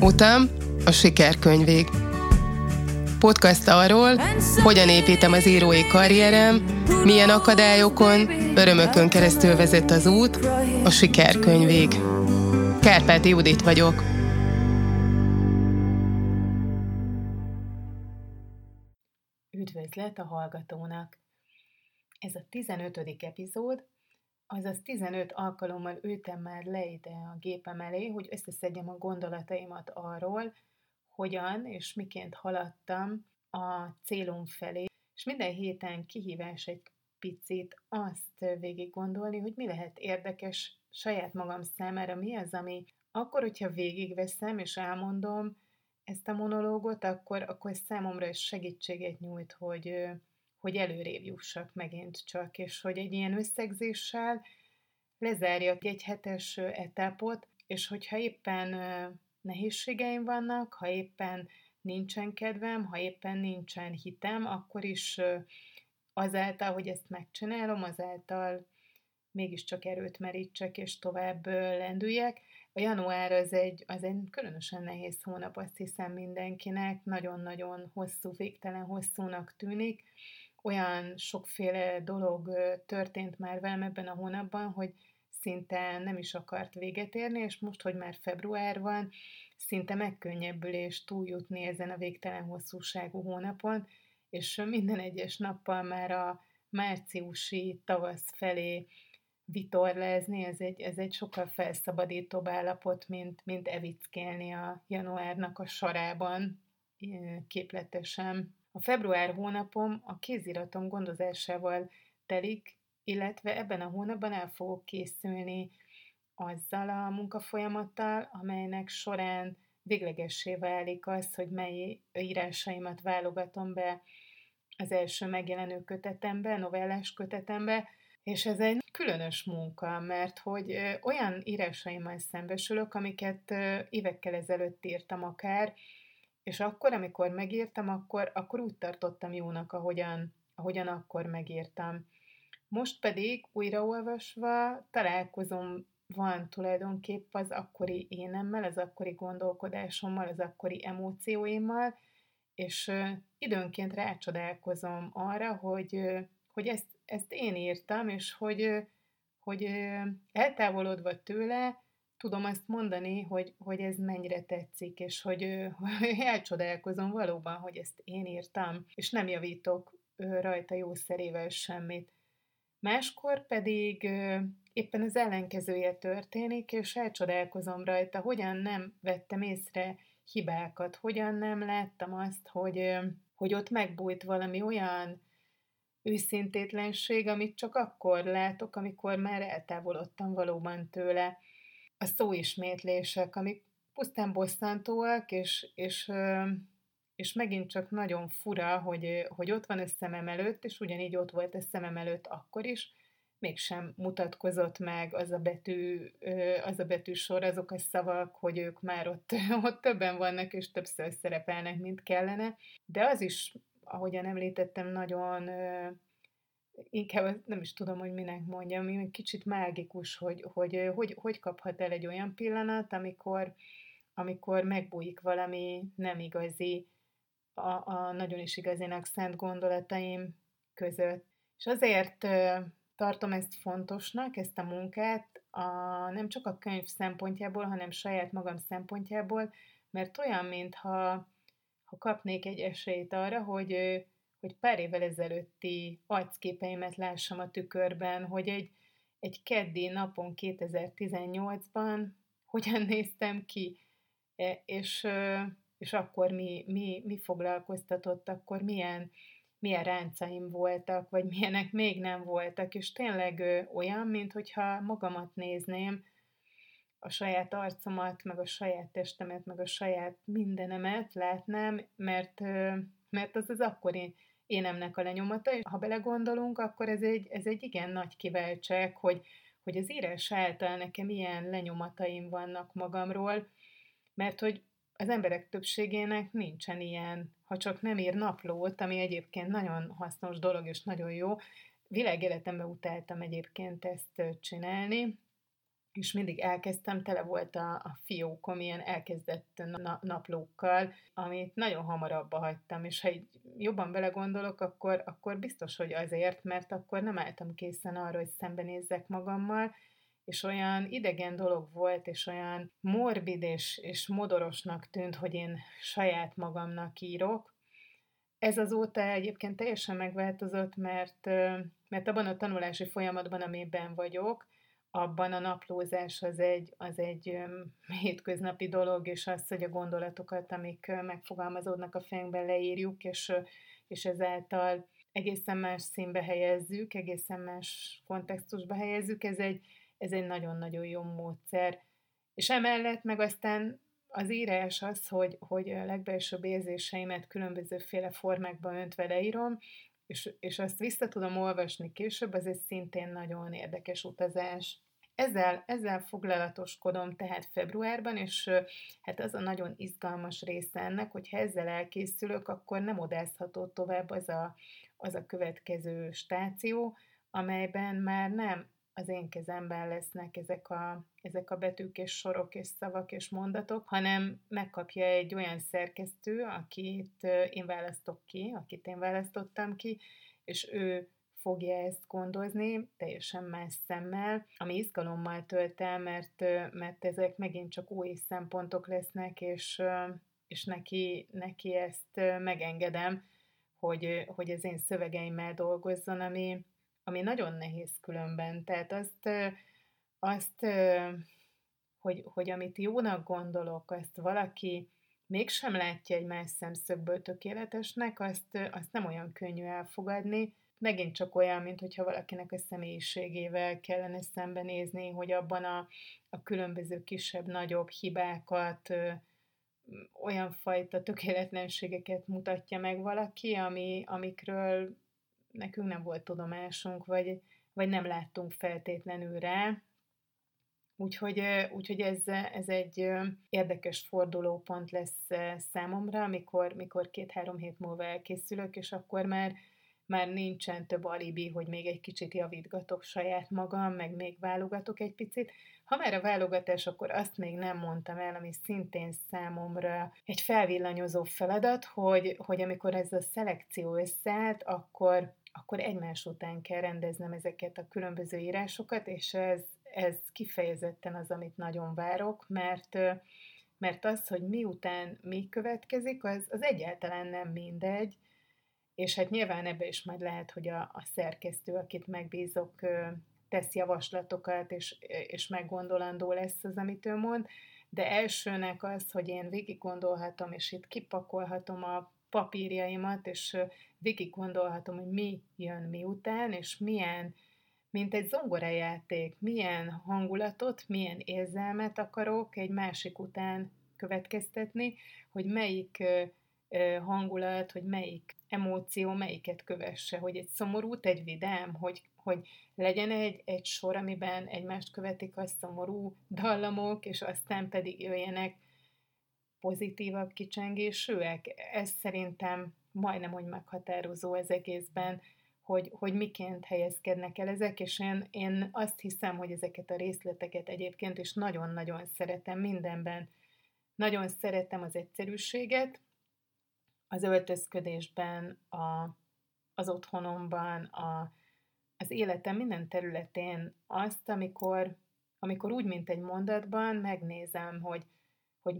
Utam a sikerkönyvég. Podcast arról, hogyan építem az írói karrierem, milyen akadályokon, örömökön keresztül vezet az út, a sikerkönyvég. Kárpáti Judit vagyok. Üdvözlet a hallgatónak! Ez a 15. epizód, azaz 15 alkalommal ültem már le ide a gépem elé, hogy összeszedjem a gondolataimat arról, hogyan és miként haladtam a célom felé, és minden héten kihívás egy picit azt végig gondolni, hogy mi lehet érdekes saját magam számára, mi az, ami akkor, hogyha végigveszem és elmondom ezt a monológot, akkor, akkor számomra is segítséget nyújt, hogy, hogy előrébb jussak megint csak, és hogy egy ilyen összegzéssel lezárjak egy hetes etapot, és hogyha éppen nehézségeim vannak, ha éppen nincsen kedvem, ha éppen nincsen hitem, akkor is azáltal, hogy ezt megcsinálom, azáltal mégiscsak erőt merítsek, és tovább lendüljek. A január az egy, az egy különösen nehéz hónap, azt hiszem mindenkinek, nagyon-nagyon hosszú, végtelen hosszúnak tűnik. Olyan sokféle dolog történt már velem ebben a hónapban, hogy szinte nem is akart véget érni, és most, hogy már február van, szinte megkönnyebbülés túljutni ezen a végtelen hosszúságú hónapon, és minden egyes nappal már a márciusi tavasz felé vitorlázni, ez egy, ez egy sokkal felszabadítóbb állapot, mint, mint evickélni a januárnak a sarában képletesen. A február hónapom a kéziratom gondozásával telik, illetve ebben a hónapban el fogok készülni azzal a munkafolyamattal, amelynek során véglegessé válik az, hogy mely írásaimat válogatom be az első megjelenő kötetembe, novellás kötetembe, és ez egy különös munka, mert hogy olyan írásaimmal szembesülök, amiket évekkel ezelőtt írtam akár, és akkor, amikor megírtam, akkor, akkor úgy tartottam jónak, ahogyan, ahogyan akkor megírtam. Most pedig újraolvasva találkozom van tulajdonképp az akkori énemmel, az akkori gondolkodásommal, az akkori emócióimmal, és időnként rácsodálkozom arra, hogy, hogy ezt, ezt én írtam, és hogy, hogy eltávolodva tőle tudom azt mondani, hogy, hogy ez mennyire tetszik, és hogy, hogy elcsodálkozom valóban, hogy ezt én írtam, és nem javítok rajta jószerével semmit. Máskor pedig éppen az ellenkezője történik, és elcsodálkozom rajta, hogyan nem vettem észre hibákat, hogyan nem láttam azt, hogy, hogy ott megbújt valami olyan őszintétlenség, amit csak akkor látok, amikor már eltávolodtam valóban tőle. A szóismétlések, amik pusztán bosszantóak, és, és és megint csak nagyon fura, hogy, hogy ott van a szemem előtt, és ugyanígy ott volt a szemem előtt akkor is, mégsem mutatkozott meg az a betű, az a betűsor, azok a szavak, hogy ők már ott, ott többen vannak, és többször szerepelnek, mint kellene. De az is, ahogyan említettem, nagyon inkább nem is tudom, hogy minek mondjam, kicsit mágikus, hogy hogy, hogy hogy kaphat el egy olyan pillanat, amikor, amikor megbújik valami nem igazi, a, a nagyon is igazinak szent gondolataim között. És azért tartom ezt fontosnak, ezt a munkát, a, nem csak a könyv szempontjából, hanem saját magam szempontjából, mert olyan, mintha ha kapnék egy esélyt arra, hogy, hogy pár évvel ezelőtti arcképeimet lássam a tükörben, hogy egy, egy keddi napon 2018-ban hogyan néztem ki, e, és és akkor mi, mi, mi foglalkoztatott, akkor milyen, milyen ráncaim voltak, vagy milyenek még nem voltak, és tényleg olyan, mint hogyha magamat nézném, a saját arcomat, meg a saját testemet, meg a saját mindenemet látnám, mert, mert az az akkori énemnek a lenyomata, és ha belegondolunk, akkor ez egy, ez egy igen nagy kiváltság, hogy, hogy az írás által nekem ilyen lenyomataim vannak magamról, mert hogy az emberek többségének nincsen ilyen, ha csak nem ír naplót, ami egyébként nagyon hasznos dolog és nagyon jó. Világéletemben utáltam egyébként ezt csinálni, és mindig elkezdtem, tele volt a, a fiókom ilyen elkezdett na, naplókkal, amit nagyon hamar abba hagytam, és ha egy jobban belegondolok, akkor, akkor biztos, hogy azért, mert akkor nem álltam készen arra, hogy szembenézzek magammal, és olyan idegen dolog volt, és olyan morbid és, és modorosnak tűnt, hogy én saját magamnak írok. Ez azóta egyébként teljesen megváltozott, mert, mert abban a tanulási folyamatban, amiben vagyok, abban a naplózás az egy, az egy hétköznapi dolog, és az, hogy a gondolatokat, amik megfogalmazódnak a fejünkben, leírjuk, és, és ezáltal egészen más színbe helyezzük, egészen más kontextusba helyezzük, ez egy, ez egy nagyon-nagyon jó módszer. És emellett meg aztán az írás az, hogy, hogy a legbelsőbb érzéseimet különbözőféle formákban öntve leírom, és, és azt vissza tudom olvasni később, az egy szintén nagyon érdekes utazás. Ezzel, ezzel foglalatoskodom tehát februárban, és hát az a nagyon izgalmas része ennek, hogy ha ezzel elkészülök, akkor nem odázható tovább az a, az a következő stáció, amelyben már nem az én kezemben lesznek ezek a, ezek a betűk és sorok és szavak és mondatok, hanem megkapja egy olyan szerkesztő, akit én választok ki, akit én választottam ki, és ő fogja ezt gondozni, teljesen más szemmel, ami izgalommal tölt el, mert, mert ezek megint csak új szempontok lesznek, és, és neki, neki ezt megengedem, hogy, hogy az én szövegeimmel dolgozzon, ami, ami nagyon nehéz különben. Tehát azt, azt hogy, hogy amit jónak gondolok, azt valaki mégsem látja egy más szemszögből tökéletesnek, azt, azt nem olyan könnyű elfogadni. Megint csak olyan, mint hogyha valakinek a személyiségével kellene szembenézni, hogy abban a, a különböző kisebb-nagyobb hibákat, olyan fajta tökéletlenségeket mutatja meg valaki, ami, amikről nekünk nem volt tudomásunk, vagy, vagy nem láttunk feltétlenül rá. Úgyhogy, úgyhogy ez, ez egy érdekes fordulópont lesz számomra, amikor, mikor két-három hét múlva elkészülök, és akkor már, már nincsen több alibi, hogy még egy kicsit javítgatok saját magam, meg még válogatok egy picit. Ha már a válogatás, akkor azt még nem mondtam el, ami szintén számomra egy felvillanyozó feladat, hogy, hogy amikor ez a szelekció összeállt, akkor akkor egymás után kell rendeznem ezeket a különböző írásokat, és ez, ez kifejezetten az, amit nagyon várok, mert, mert az, hogy miután mi következik, az, az egyáltalán nem mindegy, és hát nyilván ebbe is majd lehet, hogy a, a szerkesztő, akit megbízok, tesz javaslatokat, és, és meggondolandó lesz az, amit ő mond, de elsőnek az, hogy én végig gondolhatom, és itt kipakolhatom a papírjaimat, és végig gondolhatom, hogy mi jön miután, és milyen, mint egy zongorajáték, milyen hangulatot, milyen érzelmet akarok egy másik után következtetni, hogy melyik hangulat, hogy melyik emóció, melyiket kövesse, hogy egy szomorút, egy vidám, hogy, hogy legyen egy, egy sor, amiben egymást követik a szomorú dallamok, és aztán pedig jöjjenek pozitívabb kicsengésűek. Ez szerintem majdnem, hogy meghatározó az egészben, hogy, hogy miként helyezkednek el ezek, és én, én azt hiszem, hogy ezeket a részleteket egyébként is nagyon-nagyon szeretem mindenben. Nagyon szeretem az egyszerűséget, az öltözködésben, a, az otthonomban, a, az életem minden területén azt, amikor, amikor úgy, mint egy mondatban megnézem, hogy, hogy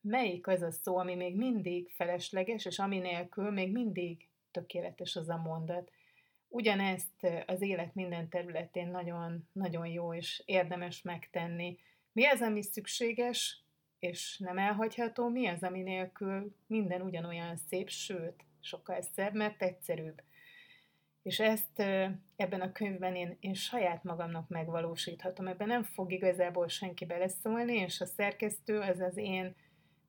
melyik az a szó, ami még mindig felesleges, és ami nélkül még mindig tökéletes az a mondat. Ugyanezt az élet minden területén nagyon, nagyon jó és érdemes megtenni. Mi az, ami szükséges, és nem elhagyható, mi az, ami nélkül minden ugyanolyan szép, sőt, sokkal szebb, mert egyszerűbb. És ezt ebben a könyvben én, én saját magamnak megvalósíthatom. Ebben nem fog igazából senki beleszólni, és a szerkesztő az az én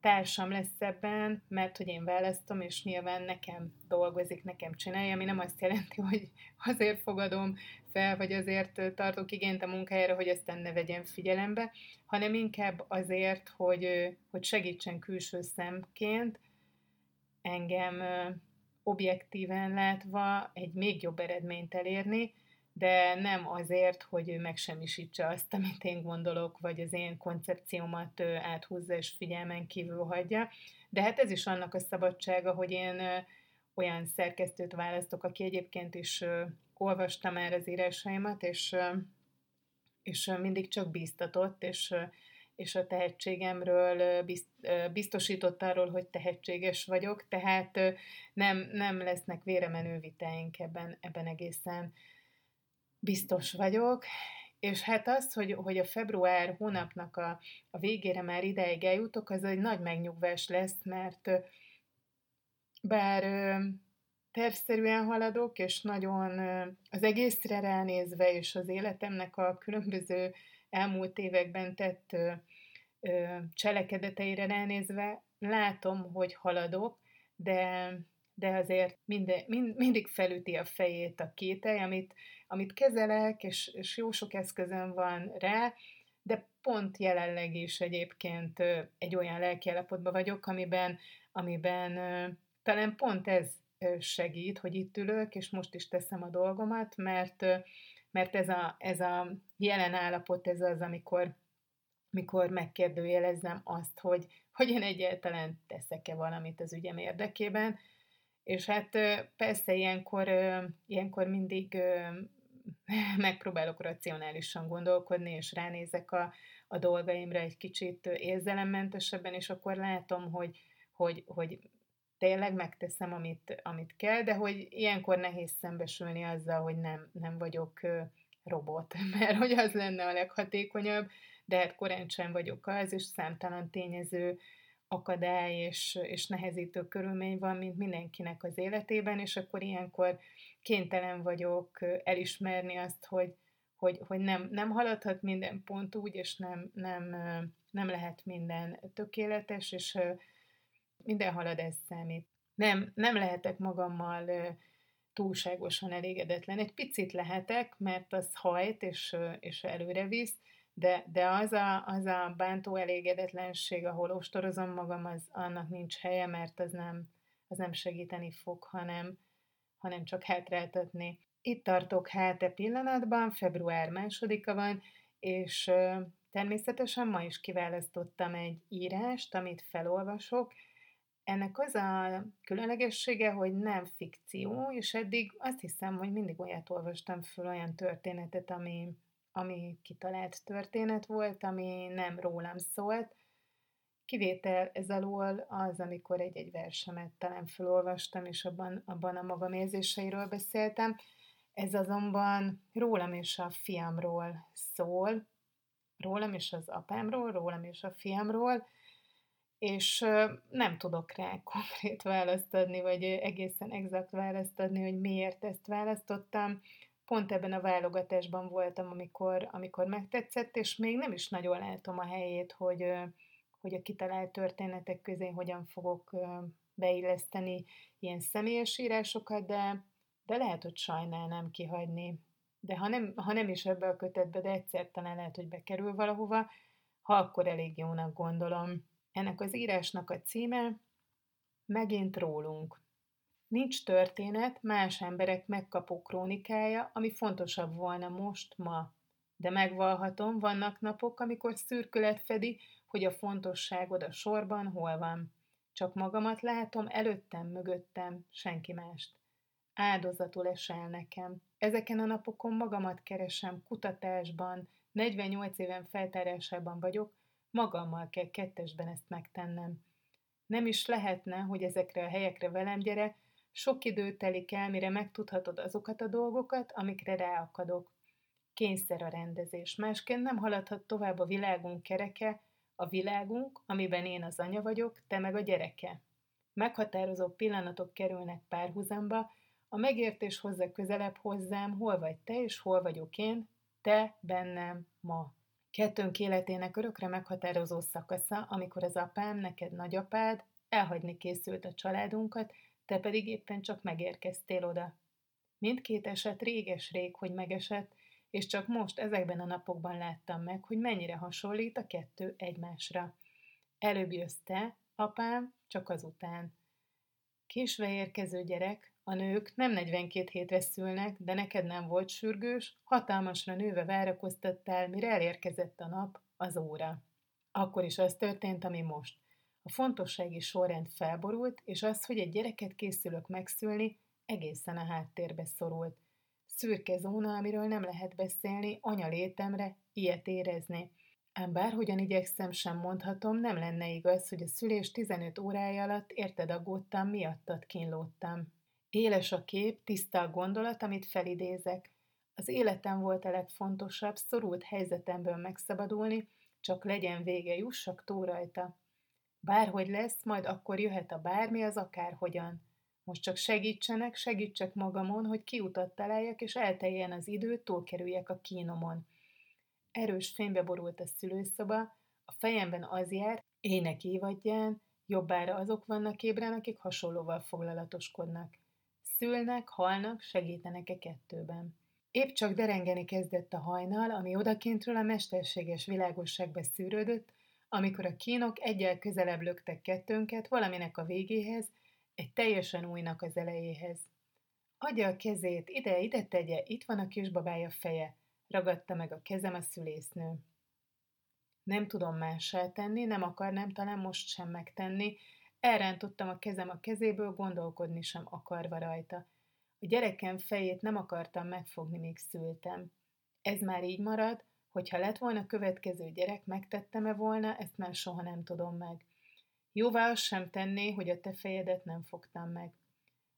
társam lesz ebben, mert hogy én választom, és nyilván nekem dolgozik, nekem csinálja, ami nem azt jelenti, hogy azért fogadom fel, vagy azért tartok igényt a munkájára, hogy aztán ne vegyen figyelembe, hanem inkább azért, hogy, hogy segítsen külső szemként engem objektíven látva egy még jobb eredményt elérni, de nem azért, hogy ő megsemmisítse azt, amit én gondolok, vagy az én koncepciómat áthúzza és figyelmen kívül hagyja. De hát ez is annak a szabadsága, hogy én olyan szerkesztőt választok, aki egyébként is olvasta már az írásaimat, és, és mindig csak bíztatott, és, és a tehetségemről biztosított arról, hogy tehetséges vagyok, tehát nem, nem lesznek véremenő vitáink ebben, ebben egészen biztos vagyok, és hát az, hogy, hogy a február hónapnak a, a végére már ideig eljutok, az egy nagy megnyugvás lesz, mert bár tervszerűen haladok, és nagyon az egészre ránézve, és az életemnek a különböző elmúlt években tett cselekedeteire ránézve, látom, hogy haladok, de, de azért minden, mind, mindig felüti a fejét a kételj, amit, amit kezelek, és, és jó sok eszközön van rá, de pont jelenleg is egyébként egy olyan lelkiállapotban vagyok, amiben, amiben talán pont ez segít, hogy itt ülök, és most is teszem a dolgomat, mert, mert ez, a, ez a jelen állapot, ez az, amikor, amikor megkérdőjelezem azt, hogy, hogy én egyáltalán teszek-e valamit az ügyem érdekében, és hát persze ilyenkor, ilyenkor mindig megpróbálok racionálisan gondolkodni, és ránézek a, a dolgaimra egy kicsit érzelemmentesebben, és akkor látom, hogy, hogy, hogy tényleg megteszem, amit, amit kell, de hogy ilyenkor nehéz szembesülni azzal, hogy nem, nem vagyok robot, mert hogy az lenne a leghatékonyabb, de hát korán sem vagyok az, és számtalan tényező akadály és, és nehezítő körülmény van, mint mindenkinek az életében, és akkor ilyenkor kénytelen vagyok elismerni azt, hogy, hogy, hogy nem, nem haladhat minden pont úgy, és nem, nem, nem lehet minden tökéletes, és minden haladás számít. Nem, nem lehetek magammal túlságosan elégedetlen. Egy picit lehetek, mert az hajt és, és előre visz, de, de az, a, az a bántó elégedetlenség, ahol ostorozom magam, az annak nincs helye, mert az nem, az nem segíteni fog, hanem, hanem csak hátráltatni. Itt tartok hát e pillanatban, február másodika van, és természetesen ma is kiválasztottam egy írást, amit felolvasok, ennek az a különlegessége, hogy nem fikció, és eddig azt hiszem, hogy mindig olyat olvastam föl, olyan történetet, ami, ami kitalált történet volt, ami nem rólam szólt. Kivétel ez alól az, amikor egy-egy versemet talán felolvastam, és abban, abban a magam érzéseiről beszéltem. Ez azonban rólam és a fiamról szól, rólam és az apámról, rólam és a fiamról, és nem tudok rá konkrét választ adni, vagy egészen exakt választ adni, hogy miért ezt választottam. Pont ebben a válogatásban voltam, amikor, amikor megtetszett, és még nem is nagyon látom a helyét, hogy, hogy a kitalált történetek közé hogyan fogok beilleszteni ilyen személyes írásokat, de, de lehet, hogy sajnálnám kihagyni. De ha nem, ha nem is ebbe a kötetbe, de egyszer talán lehet, hogy bekerül valahova, ha akkor elég jónak gondolom. Ennek az írásnak a címe Megint rólunk. Nincs történet, más emberek megkapó krónikája, ami fontosabb volna most, ma. De megvalhatom, vannak napok, amikor szürkület fedi, hogy a fontosságod a sorban hol van. Csak magamat látom előttem, mögöttem, senki mást. Áldozatul esel nekem. Ezeken a napokon magamat keresem kutatásban, 48 éven feltárásában vagyok, Magammal kell kettesben ezt megtennem. Nem is lehetne, hogy ezekre a helyekre velem gyere, sok idő telik el, mire megtudhatod azokat a dolgokat, amikre ráakadok. Kényszer a rendezés. Másként nem haladhat tovább a világunk kereke, a világunk, amiben én az anya vagyok, te meg a gyereke. Meghatározó pillanatok kerülnek párhuzamba, a megértés hozza közelebb hozzám, hol vagy te és hol vagyok én, te bennem ma. Kettőnk életének örökre meghatározó szakasza, amikor az apám, neked nagyapád, elhagyni készült a családunkat, te pedig éppen csak megérkeztél oda. Mindkét eset réges-rég, hogy megesett, és csak most ezekben a napokban láttam meg, hogy mennyire hasonlít a kettő egymásra. Előbb jössz te, apám, csak azután. Késve érkező gyerek, A nők nem 42 hétre szülnek, de neked nem volt sürgős, hatalmasra nőve várakoztattál, mire elérkezett a nap, az óra. Akkor is az történt, ami most. A fontossági sorrend felborult, és az, hogy egy gyereket készülök megszülni, egészen a háttérbe szorult. Szürke zóna, amiről nem lehet beszélni, anya létemre, ilyet érezni. Ám bárhogyan igyekszem, sem mondhatom, nem lenne igaz, hogy a szülés 15 órája alatt érted aggódtam, miattad kínlódtam. Éles a kép, tiszta a gondolat, amit felidézek. Az életem volt a legfontosabb, szorult helyzetemből megszabadulni, csak legyen vége, jussak túl rajta. Bárhogy lesz, majd akkor jöhet a bármi, az akárhogyan. Most csak segítsenek, segítsek magamon, hogy kiutat találjak, és elteljen az idő, túlkerüljek a kínomon. Erős fénybe borult a szülőszoba, a fejemben az jár, ének évadján, jobbára azok vannak ébren, akik hasonlóval foglalatoskodnak. Szülnek, halnak, segítenek-e kettőben. Épp csak derengeni kezdett a hajnal, ami odakintről a mesterséges világosságba szűrődött, amikor a kínok egyel közelebb löktek kettőnket valaminek a végéhez, egy teljesen újnak az elejéhez. Adja a kezét, ide, ide tegye, itt van a kisbabája feje, ragadta meg a kezem a szülésznő. Nem tudom mássá tenni, nem akarnám talán most sem megtenni, elrántottam a kezem a kezéből, gondolkodni sem akarva rajta. A gyerekem fejét nem akartam megfogni, míg szültem. Ez már így marad, hogyha lett volna következő gyerek, megtettem-e volna, ezt már soha nem tudom meg. Jóvá azt sem tenné, hogy a te fejedet nem fogtam meg.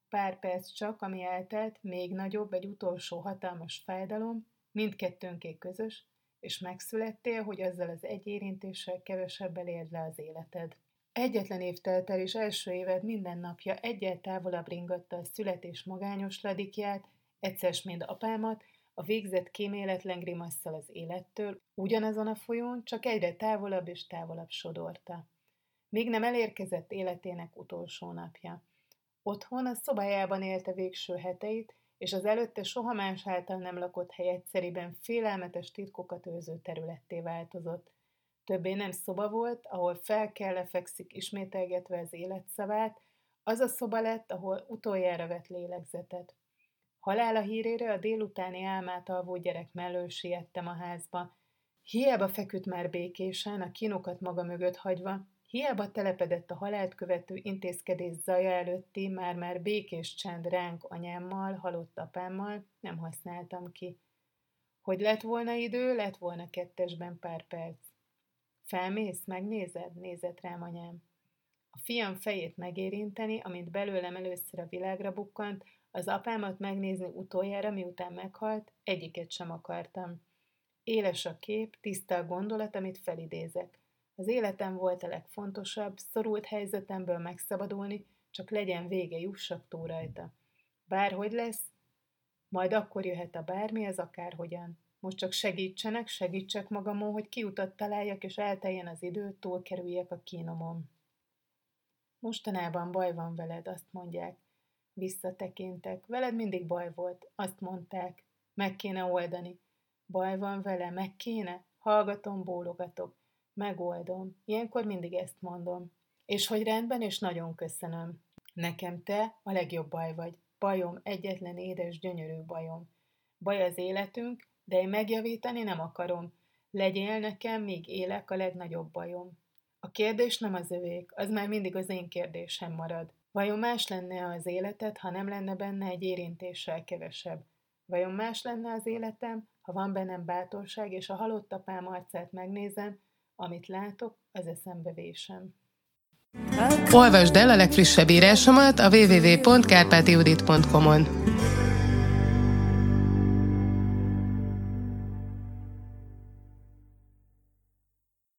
Pár perc csak, ami eltelt, még nagyobb, egy utolsó hatalmas fájdalom, mindkettőnké közös, és megszülettél, hogy azzal az egy érintéssel kevesebbel érd le az életed. Egyetlen év telt el, és első éved minden napja egyel távolabb ringatta a születés magányos ladikját, egyszer mind apámat, a végzett kéméletlen grimasszal az élettől, ugyanazon a folyón, csak egyre távolabb és távolabb sodorta. Még nem elérkezett életének utolsó napja. Otthon a szobájában élte végső heteit, és az előtte soha más által nem lakott hely egyszeriben félelmetes titkokat őrző területté változott. Többé nem szoba volt, ahol fel kell lefekszik ismételgetve az életszavát, az a szoba lett, ahol utoljára vett lélegzetet. Halála hírére a délutáni álmát alvó gyerek mellől siettem a házba. Hiába feküdt már békésen, a kínokat maga mögött hagyva, hiába telepedett a halált követő intézkedés zaja előtti, már-már békés csend ránk anyámmal, halott apámmal, nem használtam ki. Hogy lett volna idő, lett volna kettesben pár perc. Felmész, megnézed? Nézett rám anyám. A fiam fejét megérinteni, amint belőlem először a világra bukkant, az apámat megnézni utoljára, miután meghalt, egyiket sem akartam. Éles a kép, tiszta a gondolat, amit felidézek. Az életem volt a legfontosabb, szorult helyzetemből megszabadulni, csak legyen vége, jussak túl rajta. Bárhogy lesz, majd akkor jöhet a bármi, ez akárhogyan. Most csak segítsenek, segítsek magamon, hogy kiutat találjak, és elteljen az idő, túlkerüljek a kínomon. Mostanában baj van veled, azt mondják. Visszatekintek. Veled mindig baj volt, azt mondták. Meg kéne oldani. Baj van vele, meg kéne? Hallgatom, bólogatok. Megoldom. Ilyenkor mindig ezt mondom. És hogy rendben, és nagyon köszönöm. Nekem te a legjobb baj vagy. Bajom, egyetlen édes, gyönyörű bajom. Baj az életünk, de én megjavítani nem akarom. Legyél nekem, míg élek a legnagyobb bajom. A kérdés nem az övék, az már mindig az én kérdésem marad. Vajon más lenne az életed, ha nem lenne benne egy érintéssel kevesebb? Vajon más lenne az életem, ha van bennem bátorság, és a halott apám arcát megnézem, amit látok, az eszembe. Olvasd el a legfrissebb írásomat a www.kárpátiudit.com-on.